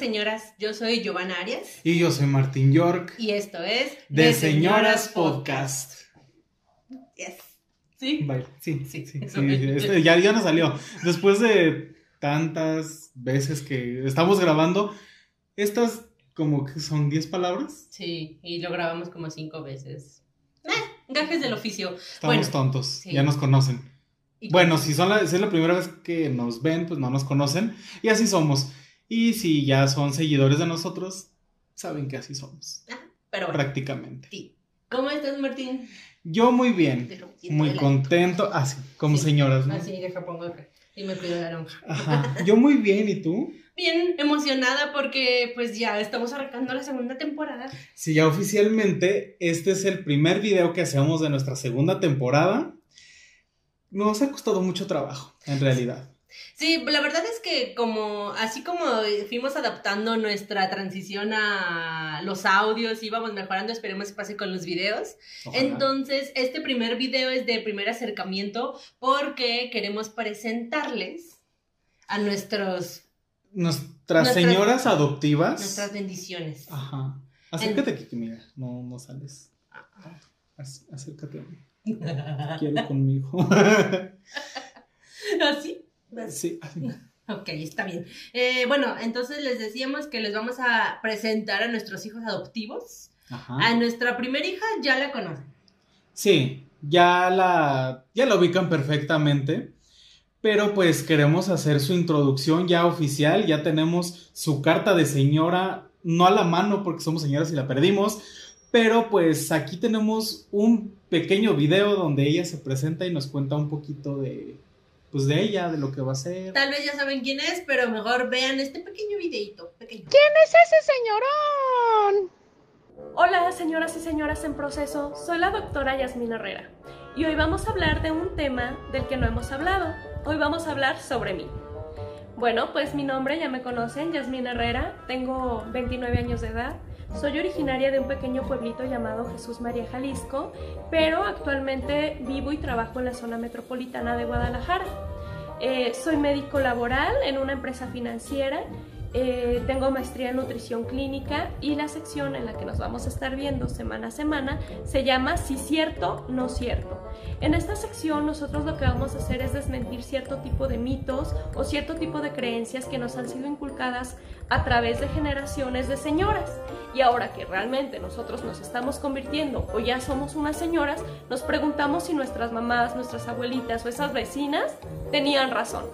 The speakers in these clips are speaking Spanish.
señoras, yo soy Giovanna Arias. Y yo soy Martín York. Y esto es De, Señoras, Podcast. Yes. ¿Sí? Bye. Sí, Sí. sí, sí, sí, este ya, ya nos salió. Después de tantas veces que estamos grabando, estas como que son 10 palabras. Sí, y lo grabamos como cinco veces. Eh, gajes del oficio. Estamos Bueno, tontos, sí. ya nos conocen. Bueno, si, son la, si es la primera vez que nos ven, pues no nos conocen. Y así somos. Y si ya son seguidores de nosotros, saben que así somos. Pero bueno, Prácticamente. sí. ¿Cómo estás, Martín? Yo muy bien. Muy contento. Así, como Sí. señoras, ¿no? Ah, sí, deja pongo acá. Y me pido la naranja. Ajá. Yo muy bien, ¿y tú? Bien emocionada porque pues ya estamos arrancando la segunda temporada. Sí, ya oficialmente este es el primer video que hacemos de nuestra segunda temporada. Nos ha costado mucho trabajo, en realidad. Sí, la verdad es que como así como fuimos adaptando nuestra transición a los audios, íbamos mejorando, esperemos que pase con los videos. Ojalá. Entonces, este primer video es de primer acercamiento porque queremos presentarles a nuestros Nuestras Nuestras- señoras adoptivas. nuestras bendiciones. Ajá. Acércate aquí, mira. No, no sales. Ac- Acércate a mí. Quiero conmigo. ¿Así? Sí. Ok, está bien. Eh, bueno, entonces les decíamos que les vamos a presentar a nuestros hijos adoptivos. Ajá. A nuestra primera hija ya la conocen. Sí, ya la, ya la ubican perfectamente, pero pues queremos hacer su introducción ya oficial, ya tenemos su carta de señora, no a la mano porque somos señoras y la perdimos, pero pues aquí tenemos un pequeño video donde ella se presenta y nos cuenta un poquito de, pues de ella, de lo que va a ser. Tal vez ya saben quién es, pero mejor vean este pequeño videito. Pequeño. ese señorón? Hola, señoras y señoras en proceso, soy la doctora Yasmina Herrera y hoy vamos a hablar de un tema del que no hemos hablado. Hoy vamos a hablar sobre mí. Bueno, pues mi nombre ya me conocen, Yasmina Herrera, tengo 29 años de edad, soy originaria de un pequeño pueblito llamado Jesús María, Jalisco, pero actualmente vivo y trabajo en la zona metropolitana de Guadalajara. Eh, soy médico laboral en una empresa financiera eh, tengo maestría en nutrición clínica y la sección en la que nos vamos a estar viendo semana a semana se llama Si cierto, no cierto. En esta sección nosotros lo que vamos a hacer es desmentir cierto tipo de mitos o cierto tipo de creencias que nos han sido inculcadas a través de generaciones de señoras. Y ahora que realmente nosotros nos estamos convirtiendo o ya somos unas señoras, nos preguntamos si nuestras mamás, nuestras abuelitas o esas vecinas tenían razón.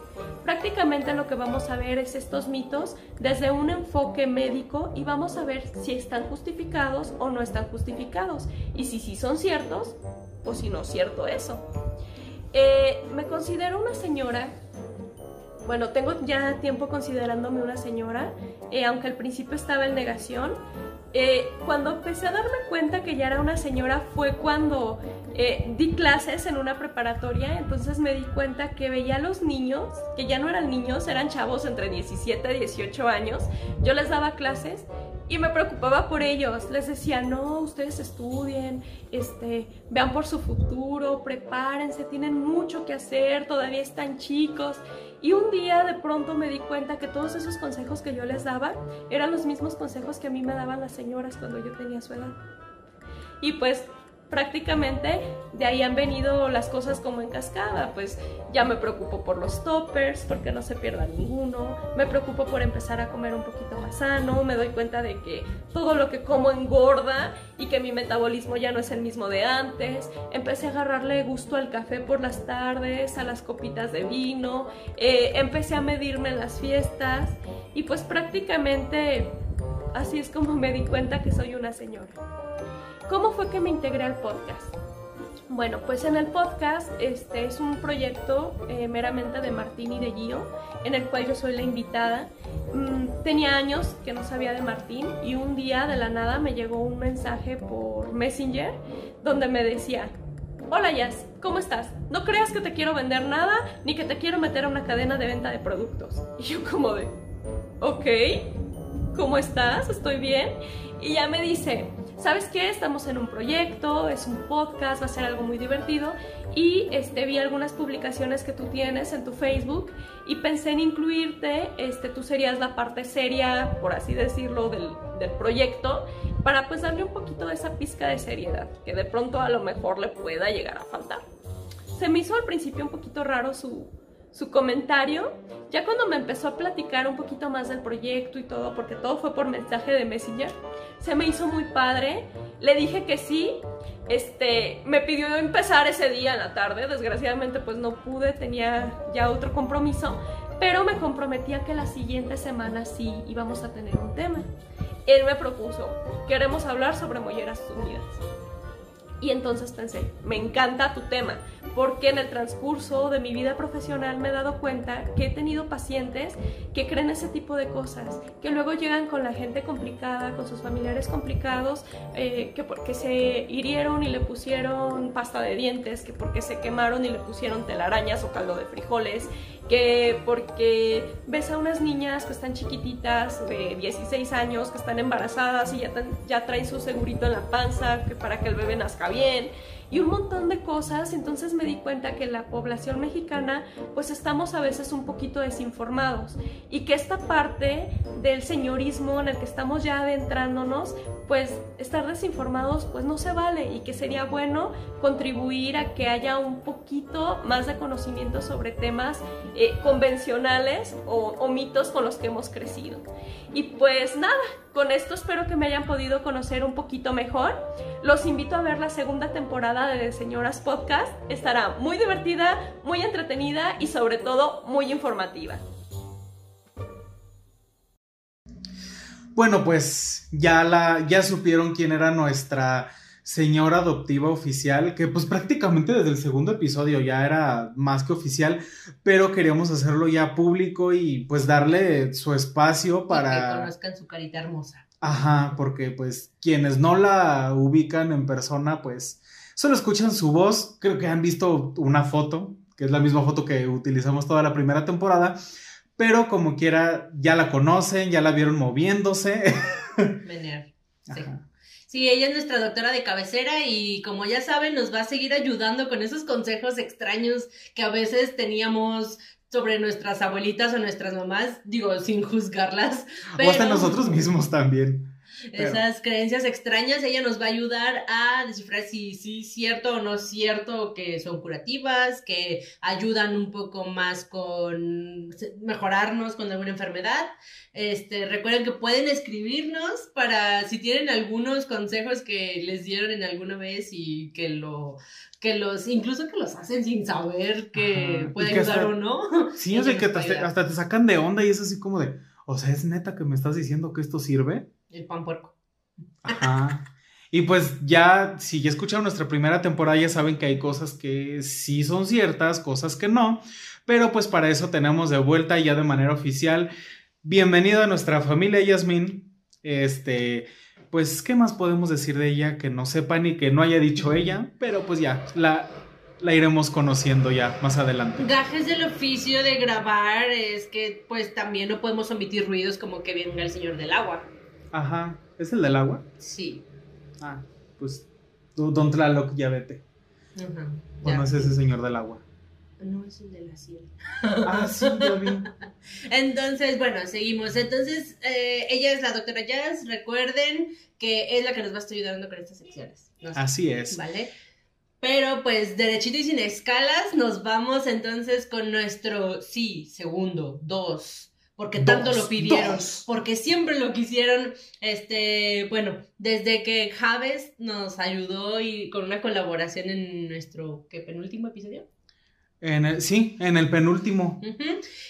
Prácticamente lo que vamos a ver es estos mitos desde un enfoque médico y vamos a ver si están justificados o no están justificados y si sí son ciertos o si no es cierto eso. Eh, me considero una señora, bueno, tengo ya tiempo considerándome una señora, eh, aunque al principio estaba en negación. Eh, cuando empecé a darme cuenta que ya era una señora fue cuando eh, di clases en una preparatoria, entonces me di cuenta que veía a los niños, que ya no eran niños, eran chavos entre 17 y 18 años, yo les daba clases y me preocupaba por ellos, les decía, no, ustedes estudien, este, vean por su futuro, prepárense, tienen mucho que hacer, todavía están chicos. Y un día de pronto me di cuenta que todos esos consejos que yo les daba eran los mismos consejos que a mí me daban las señoras cuando yo tenía su edad. Y pues prácticamente de ahí han venido las cosas como en cascada, pues ya me preocupo por los toppers, porque no se pierda ninguno, me preocupo por empezar a comer un poquito más sano, me doy cuenta de que todo lo que como engorda y que mi metabolismo ya no es el mismo de antes, empecé a agarrarle gusto al café por las tardes, a las copitas de vino, eh, empecé a medirme en las fiestas y pues prácticamente así es como me di cuenta que soy una señora. ¿Cómo fue que me integré al podcast? Bueno, pues en el podcast este es un proyecto eh, meramente de Martín y de Gio, en el cual yo soy la invitada. Mm, tenía años que no sabía de Martín y un día de la nada me llegó un mensaje por Messenger donde me decía, hola Jazz, ¿cómo estás? No creas que te quiero vender nada ni que te quiero meter a una cadena de venta de productos. Y yo como de, ok, ¿cómo estás? ¿Estoy bien? Y ya me dice, ¿sabes qué? Estamos en un proyecto, es un podcast, va a ser algo muy divertido y este, vi algunas publicaciones que tú tienes en tu Facebook y pensé en incluirte, este, tú serías la parte seria, por así decirlo, del, del proyecto para pues darle un poquito de esa pizca de seriedad que de pronto a lo mejor le pueda llegar a faltar. Se me hizo al principio un poquito raro su, su comentario. Ya cuando me empezó a platicar un poquito más del proyecto y todo, porque todo fue por mensaje de Messenger, se me hizo muy padre. Le dije que sí. Este, me pidió empezar ese día en la tarde. Desgraciadamente, pues no pude, tenía ya otro compromiso. Pero me comprometía que la siguiente semana sí íbamos a tener un tema. Él me propuso, queremos hablar sobre molleras unidas. Y entonces pensé, me encanta tu tema, porque en el transcurso de mi vida profesional me he dado cuenta que he tenido pacientes que creen ese tipo de cosas, que luego llegan con la gente complicada, con sus familiares complicados, eh, que porque se hirieron y le pusieron pasta de dientes, que porque se quemaron y le pusieron telarañas o caldo de frijoles, que porque ves a unas niñas que están chiquititas de 16 años, que están embarazadas y ya, ya traen su segurito en la panza que para que el bebé nazca bien y un montón de cosas. Entonces me di cuenta que la población mexicana pues estamos a veces un poquito desinformados y que esta parte del señorismo en el que estamos ya adentrándonos pues estar desinformados pues no se vale y que sería bueno contribuir a que haya un poquito más de conocimiento sobre temas eh, convencionales o, o mitos con los que hemos crecido. Y pues nada, con esto espero que me hayan podido conocer un poquito mejor. Los invito a ver la segunda temporada de Señoras Podcast. Estará muy divertida, muy entretenida y sobre todo muy informativa. Bueno, pues ya la ya supieron quién era nuestra señora adoptiva oficial, que pues prácticamente desde el segundo episodio ya era más que oficial, pero queríamos hacerlo ya público y pues darle su espacio para... que conozcan su carita hermosa. Ajá, porque pues quienes no la ubican en persona, pues solo escuchan su voz, creo que han visto una foto, que es la misma foto que utilizamos toda la primera temporada, pero como quiera, ya la conocen, ya la vieron moviéndose. Sí. Sí, ella es nuestra doctora de cabecera y como ya saben nos va a seguir ayudando con esos consejos extraños que a veces teníamos sobre nuestras abuelitas o nuestras mamás, digo, sin juzgarlas. Pero... O hasta nosotros mismos también. Esas creencias extrañas, ella nos va a ayudar a descifrar si sí es cierto o no es cierto que son curativas, que ayudan un poco más con mejorarnos con alguna enfermedad. Este, recuerden que pueden escribirnos para si tienen algunos consejos que les dieron en alguna vez y que lo que los incluso que los hacen sin saber que Ajá. puede que ayudar hasta- o no. Sí, Ella que hasta, hasta te sacan de onda y es así como de, o sea, ¿es neta que me estás diciendo que esto sirve? El pan puerco. Ajá. Y pues ya, si ya escucharon nuestra primera temporada, ya saben que hay cosas que sí son ciertas, cosas que no. Pero pues para eso tenemos de vuelta ya de manera oficial. Bienvenida a nuestra familia, Yasmín. Este, pues, ¿qué más podemos decir de ella que no sepan y que no haya dicho ella? Pero pues ya, la, la iremos conociendo ya más adelante. Gajes del oficio de grabar es que pues también no podemos omitir ruidos como que venga el señor del agua. Ajá. ¿Es el del agua? Sí. Ah, pues, tú, Don Tlaloc, ya vete. Ajá. ¿O no Ya. es ese señor del agua? No es el de la sierra. Ah, sí, ya vi. Entonces, bueno, seguimos. Entonces, eh, ella es la doctora Jazz. Recuerden que es la que nos va a estar ayudando con estas secciones. No sé, Así es. ¿Vale? Pero pues derechito y sin escalas nos vamos entonces con nuestro sí, segundo, dos, porque tanto lo pidieron, dos. porque siempre lo quisieron, este, bueno, desde que Javes nos ayudó y con una colaboración en nuestro, ¿qué penúltimo episodio? En el- sí, en el penúltimo.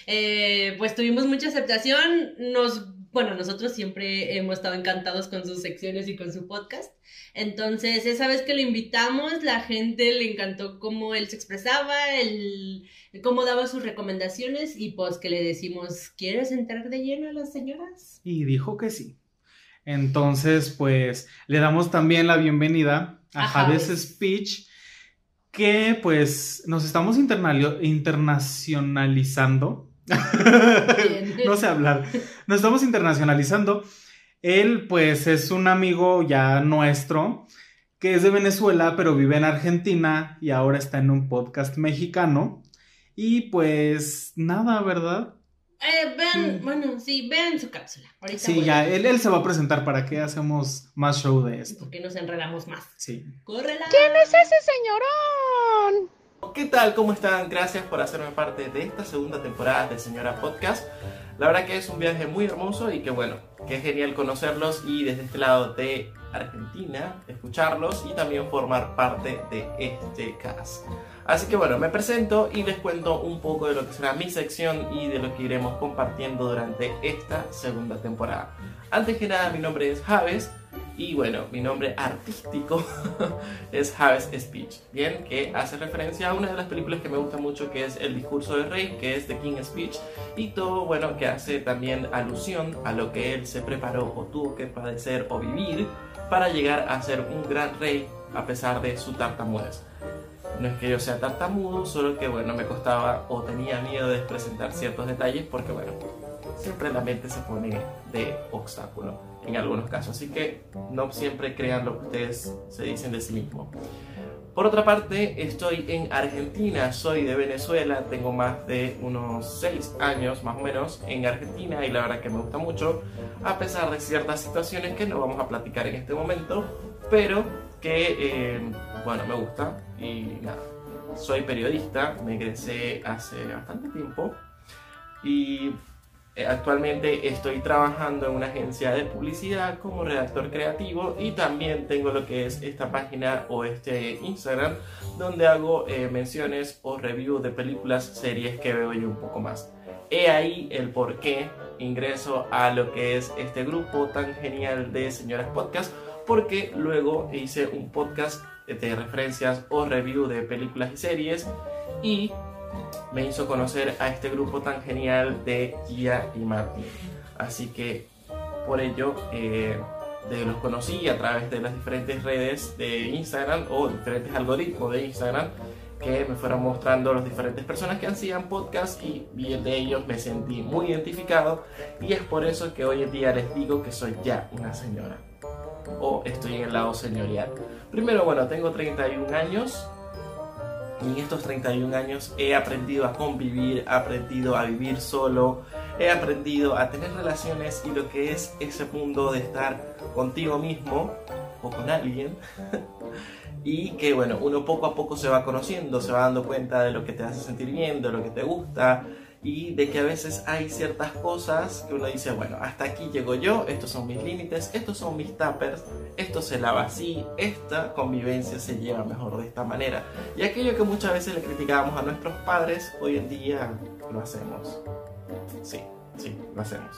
Eh, pues tuvimos mucha aceptación. Nos, bueno, nosotros siempre hemos estado encantados con sus secciones y con su podcast. Entonces, esa vez que lo invitamos, la gente le encantó cómo él se expresaba, el, cómo daba sus recomendaciones y pues que le decimos, ¿quieres entrar de lleno a las señoras? Y dijo que sí. Entonces, pues, le damos también la bienvenida a A Javes. Speech, que pues nos estamos internacionalizando. No sé hablar. Nos estamos internacionalizando. Él pues es un amigo ya nuestro que es de Venezuela pero vive en Argentina y ahora está en un podcast mexicano. Y pues nada, ¿verdad? Eh, vean, Mm. bueno, sí, vean su cápsula. Ahorita Sí, a- ya, él, él se va a presentar para que hacemos más show de esto. Porque nos enredamos más. Sí. ¡Córrela! ¿Quién es ese señorón? ¿Qué tal? ¿Cómo están? Gracias por hacerme parte de esta segunda temporada de Señora Podcast. La verdad que es un viaje muy hermoso y que bueno, que es genial conocerlos y desde este lado de Argentina, escucharlos y también formar parte de este cast. Así que bueno, me presento y les cuento un poco de lo que será mi sección y de lo que iremos compartiendo durante esta segunda temporada. Antes que nada, mi nombre es Javes y bueno, mi nombre artístico es Javes Speech, bien, que hace referencia a una de las películas que me gusta mucho que es El discurso del rey, que es The King Speech, y todo, bueno, que hace también alusión a lo que él se preparó o tuvo que padecer o vivir para llegar a ser un gran rey a pesar de su tartamudez. No es que yo sea tartamudo, solo que bueno, me costaba o tenía miedo de presentar ciertos detalles porque bueno, siempre la mente se pone de obstáculo en algunos casos. Así que no siempre crean lo que ustedes se dicen de sí mismos. Por otra parte, estoy en Argentina, soy de Venezuela, tengo más de unos 6 años más o menos en Argentina y la verdad que me gusta mucho, a pesar de ciertas situaciones que no vamos a platicar en este momento, pero que, eh, bueno, me gusta y nada. Soy periodista, me egresé hace bastante tiempo y Actualmente estoy trabajando en una agencia de publicidad como redactor creativo y también tengo lo que es esta página o este Instagram donde hago eh, menciones o review de películas, series que veo yo un poco más. He ahí el por qué ingreso a lo que es este grupo tan genial de Señoras Podcast porque luego hice un podcast de referencias o review de películas y series y me hizo conocer a este grupo tan genial de Gia y Martin. Así que por ello eh, los conocí a través de las diferentes redes de Instagram o diferentes algoritmos de Instagram que me fueron mostrando las diferentes personas que hacían podcast y bien de ellos me sentí muy identificado y es por eso que hoy en día les digo que soy ya una señora o estoy en el lado señorial. Primero, bueno, tengo 31 años, y en estos 31 años he aprendido a convivir, he aprendido a vivir solo, he aprendido a tener relaciones y lo que es ese mundo de estar contigo mismo o con alguien. Y que bueno, uno poco a poco se va conociendo, se va dando cuenta de lo que te hace sentir bien, de lo que te gusta y de que a veces hay ciertas cosas que uno dice, bueno, hasta aquí llego yo, estos son mis límites, estos son mis tappers, esto se lava así, esta convivencia se lleva mejor de esta manera. Y aquello que muchas veces le criticábamos a nuestros padres, hoy en día lo hacemos. Sí, sí, lo hacemos.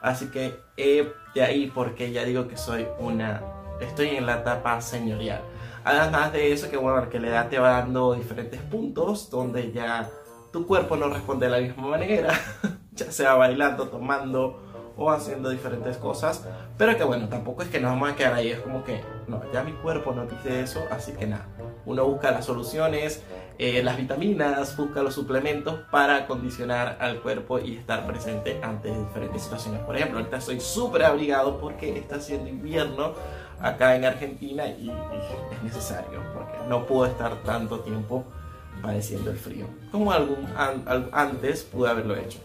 Así que eh, de ahí porque ya digo que soy una... Estoy en la etapa señorial. Además de eso, que bueno, que la edad te va dando diferentes puntos donde ya tu cuerpo no responde de la misma manera, ya sea bailando, tomando o haciendo diferentes cosas, pero que bueno, tampoco es que nos vamos a quedar ahí, es como que, no, ya mi cuerpo no dice eso, así que nada, uno busca las soluciones, eh, las vitaminas, busca los suplementos para acondicionar al cuerpo y estar presente ante diferentes situaciones. Por ejemplo, ahorita estoy súper abrigado porque está haciendo invierno acá en Argentina y es necesario, porque no puedo estar tanto tiempo padeciendo el frío, como algún, an- al- antes pude haberlo hecho.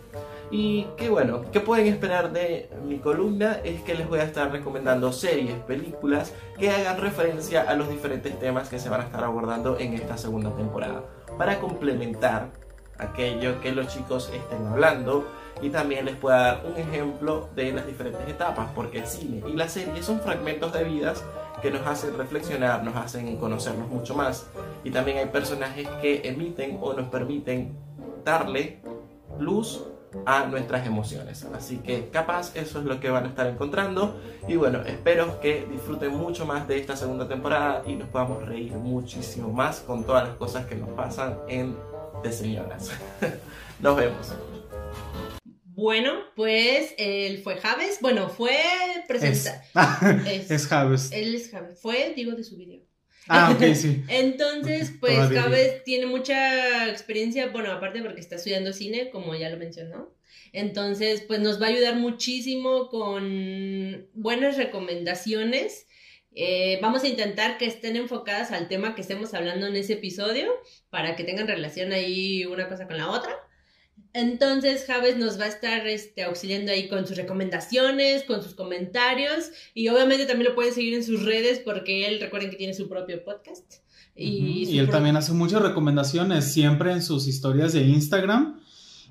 Y qué bueno, ¿qué pueden esperar de mi columna? Es que les voy a estar recomendando series, películas que hagan referencia a los diferentes temas que se van a estar abordando en esta segunda temporada, para complementar aquello que los chicos estén hablando y también les pueda dar un ejemplo de las diferentes etapas, porque el cine y la serie son fragmentos de vidas que nos hacen reflexionar, nos hacen conocernos mucho más y también hay personajes que emiten o nos permiten darle luz a nuestras emociones. Así que capaz eso es lo que van a estar encontrando. Y bueno, espero que disfruten mucho más de esta segunda temporada y nos podamos reír muchísimo más con todas las cosas que nos pasan en De Señoras. nos vemos. Bueno, pues él fue Javes. Bueno, fue Es, presentar. Es- es Javes. Él es Javes. Fue, digo, de su video. Ah, ok, sí. Entonces, pues Todavía Javes tiene mucha experiencia, bueno, aparte porque está estudiando cine, como ya lo mencionó. Entonces, pues nos va a ayudar muchísimo con buenas recomendaciones. Eh, vamos a intentar que estén enfocadas al tema que estemos hablando en ese episodio para que tengan relación ahí una cosa con la otra. Entonces, Javes nos va a estar este, auxiliando ahí con sus recomendaciones, con sus comentarios y obviamente también lo pueden seguir en sus redes porque él, recuerden que tiene su propio podcast. Y, él también hace muchas recomendaciones siempre en sus historias de Instagram.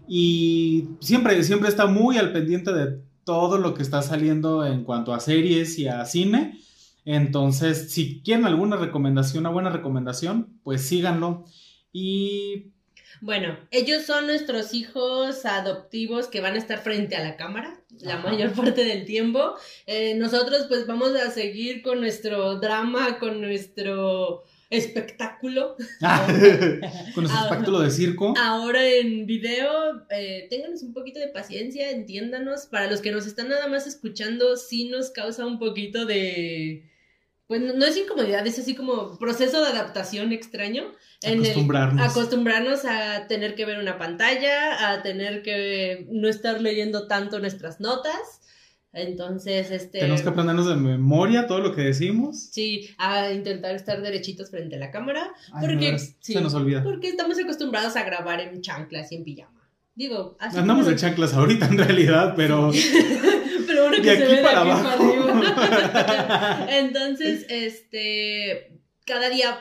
Y siempre, siempre está muy al pendiente de todo lo que está saliendo en cuanto a series y a cine. Entonces, si quieren alguna recomendación, una buena recomendación, pues síganlo. Y Bueno, ellos son nuestros hijos adoptivos que van a estar frente a la cámara la Ajá. mayor parte del tiempo. Eh, nosotros pues vamos a seguir con nuestro drama, con nuestro espectáculo. con nuestro Ah. espectáculo de circo. Ahora en video, eh, ténganos un poquito de paciencia, entiéndanos. Para los que nos están nada más escuchando, sí nos causa un poquito de... Pues no, no es incomodidad, es así como proceso de adaptación extraño. En el- Acostumbrarnos. acostumbrarnos a tener que ver una pantalla, a tener que no estar leyendo tanto nuestras notas. Entonces, este... Tenemos que aprendernos de memoria todo lo que decimos. Sí, a intentar estar derechitos frente a la cámara. Ay, Porque, no, sí, se nos olvida. porque estamos acostumbrados a grabar en chanclas y en pijama. Digo, así Andamos como- de chanclas ahorita en realidad, Pero uno que de se aquí ve de para aquí abajo. arriba. Entonces, este, cada día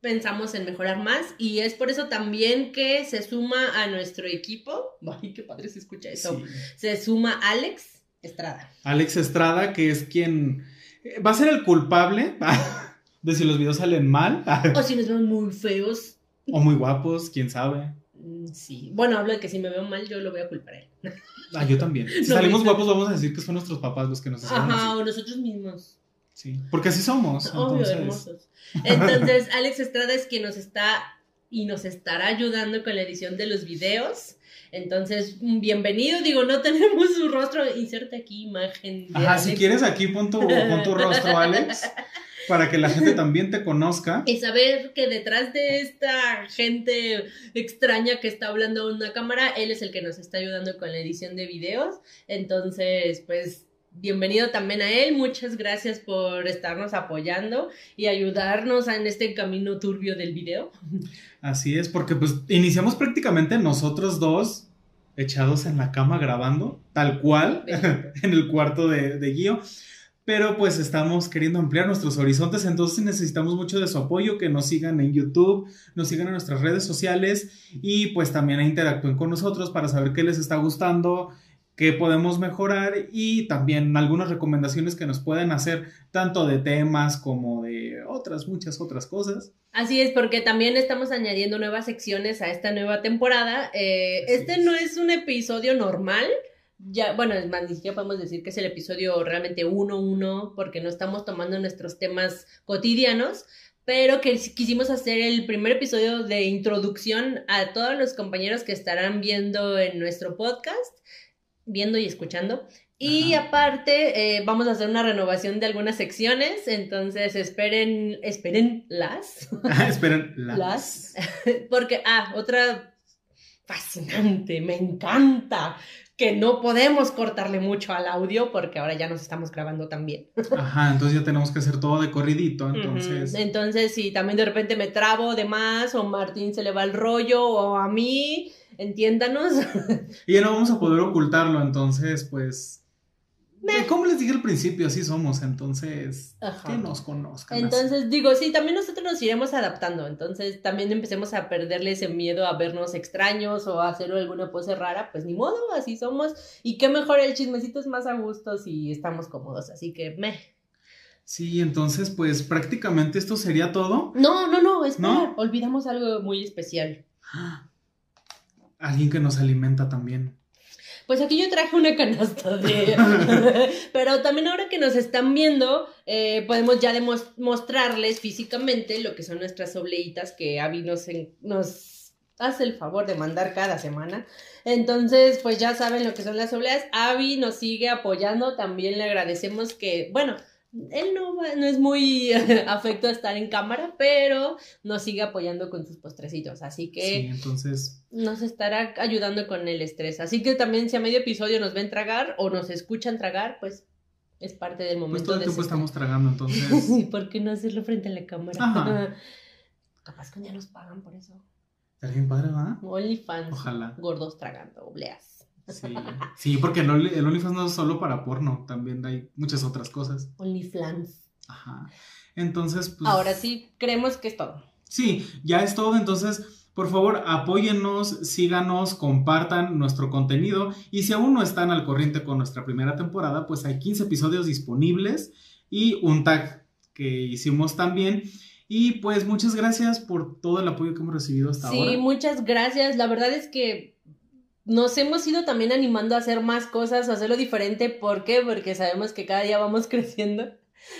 pensamos en mejorar más y es por eso también que se suma a nuestro equipo. Ay, qué padre se escucha eso. Sí. Se suma Alex Estrada. Alex Estrada, que es quien eh, va a ser el culpable de si los videos salen mal O si nos vemos muy feos. o muy guapos, quién sabe. Mm, Sí. Bueno, hablo de que si me veo mal, yo lo voy a culpar a él. Ah, yo también. Si No, salimos guapos, vamos a decir que son nuestros papás los que nos hicieron Ajá, así. o nosotros mismos. Sí, porque así somos. Obvio, entonces. hermosos. Entonces, Alex Estrada es quien nos está y nos estará ayudando con la edición de los videos. Entonces, mm, bienvenido. Digo, no tenemos su rostro. Inserte aquí imagen. de Ajá, si quieres aquí pon tu, pon tu rostro, Alex, para que la gente también te conozca. Y saber que detrás de esta gente extraña que está hablando a una cámara, él es el que nos está ayudando con la edición de videos. Entonces, pues, bienvenido también a él. Muchas gracias por estarnos apoyando y ayudarnos en este camino turbio del video. Así es, porque pues iniciamos prácticamente nosotros dos echados en la cama grabando, tal cual, en el cuarto de, de Guío. Pero pues estamos queriendo ampliar nuestros horizontes, entonces necesitamos mucho de su apoyo, que nos sigan en YouTube, nos sigan en nuestras redes sociales y pues también interactúen con nosotros para saber qué les está gustando, qué podemos mejorar y también algunas recomendaciones que nos pueden hacer tanto de temas como de otras, muchas otras cosas. Así es, porque también estamos añadiendo nuevas secciones a esta nueva temporada. Eh, este es. no es un episodio normal. Ya, bueno, es más, ni siquiera podemos decir que es el episodio realmente 1-1, porque no estamos tomando nuestros temas cotidianos, pero que quisimos hacer el primer episodio de introducción a todos los compañeros que estarán viendo en nuestro podcast, viendo y escuchando. Y Ajá. aparte, eh, vamos a hacer una renovación de algunas secciones, entonces esperen, esperen las. Esperen, Las. Porque, ah, otra fascinante, me encanta, que no podemos cortarle mucho al audio porque ahora ya nos estamos grabando también. Ajá, entonces ya tenemos que hacer todo de corridito, entonces. Entonces, si también de repente me trabo de más o Martín se le va el rollo o a mí, entiéndanos. Y ya no vamos a poder ocultarlo, entonces, pues. Como les dije al principio, así somos, entonces. Ajá. Que nos conozcan. así. Entonces, digo, sí, también nosotros nos iremos adaptando. Entonces, también empecemos a perderle ese miedo a vernos extraños o a hacer alguna pose rara. Pues ni modo, así somos. Y qué mejor, el chismecito es más a gusto si estamos cómodos. Así que, me. Sí, entonces, pues prácticamente esto sería todo. No, no, no, espera. ¿No? Olvidamos algo muy especial. Alguien que nos alimenta también. Pues aquí yo traje una canasta de... Pero también ahora que nos están viendo, eh, podemos ya mostrarles físicamente lo que son nuestras obleitas que Abby nos, en- nos hace el favor de mandar cada semana. Entonces, pues ya saben lo que son las obleas. Abby nos sigue apoyando, también le agradecemos que, bueno, él no, va- no es muy afecto a estar en cámara, pero nos sigue apoyando con sus postrecitos, así Sí, que entonces, nos estará ayudando con el estrés. Así que también si a medio episodio nos ven tragar o nos escuchan tragar, pues es parte del pues momento todo el tiempo estamos tragando, entonces. Sí, ¿por qué no hacerlo frente a la cámara? Ajá. Capaz que ya nos pagan por eso. Bien padre, ¿va? OnlyFans. Ojalá. Gordos tragando, obleas. Sí, sí porque el, Only- el OnlyFans no es solo para porno, también hay muchas otras cosas. OnlyFans. Ajá. Entonces, pues. Ahora sí, creemos que es todo. Sí, ya es todo. Entonces, por favor, apóyennos, síganos, compartan nuestro contenido. Y si aún no están al corriente con nuestra primera temporada, pues hay 15 episodios disponibles y un tag que hicimos también. Y pues muchas gracias por todo el apoyo que hemos recibido hasta Sí, ahora. muchas gracias. La verdad es que nos hemos ido también animando a hacer más cosas, a hacerlo diferente. ¿Por qué? Porque sabemos que cada día vamos creciendo.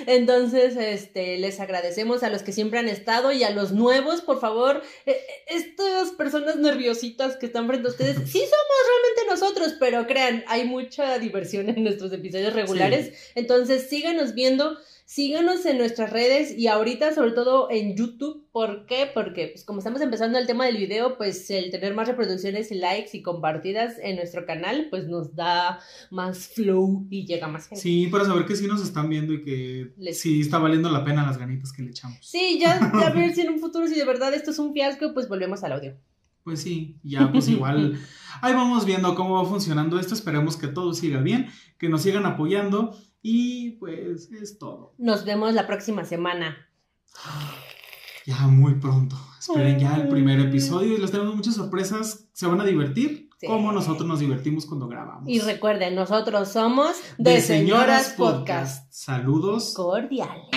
Entonces, este, les agradecemos a los que siempre han estado y a los nuevos, por favor, eh, eh, estas personas nerviositas que están frente a ustedes, sí somos realmente nosotros, pero crean, hay mucha diversión en nuestros episodios regulares. Entonces, síganos viendo, síganos en nuestras redes y ahorita sobre todo en YouTube. ¿Por qué? Porque pues como estamos empezando el tema del video, pues el tener más reproducciones, likes y compartidas en nuestro canal, pues nos da más flow y llega más gente. Sí, para saber que sí nos están viendo y que Les- sí está valiendo la pena las ganitas que le echamos. Sí, ya, ya ver si en un futuro, si de verdad esto es un fiasco, pues volvemos al audio. Pues sí, ya pues igual ahí vamos viendo cómo va funcionando esto. Esperemos que todo siga bien, que nos sigan apoyando y pues es todo. Nos vemos la próxima semana. Ya muy pronto. Esperen ya el primer episodio y les tenemos muchas sorpresas. Se van a divertir Sí. como nosotros nos divertimos cuando grabamos. Y recuerden, nosotros somos de, Señoras Podcast. Saludos. Cordiales.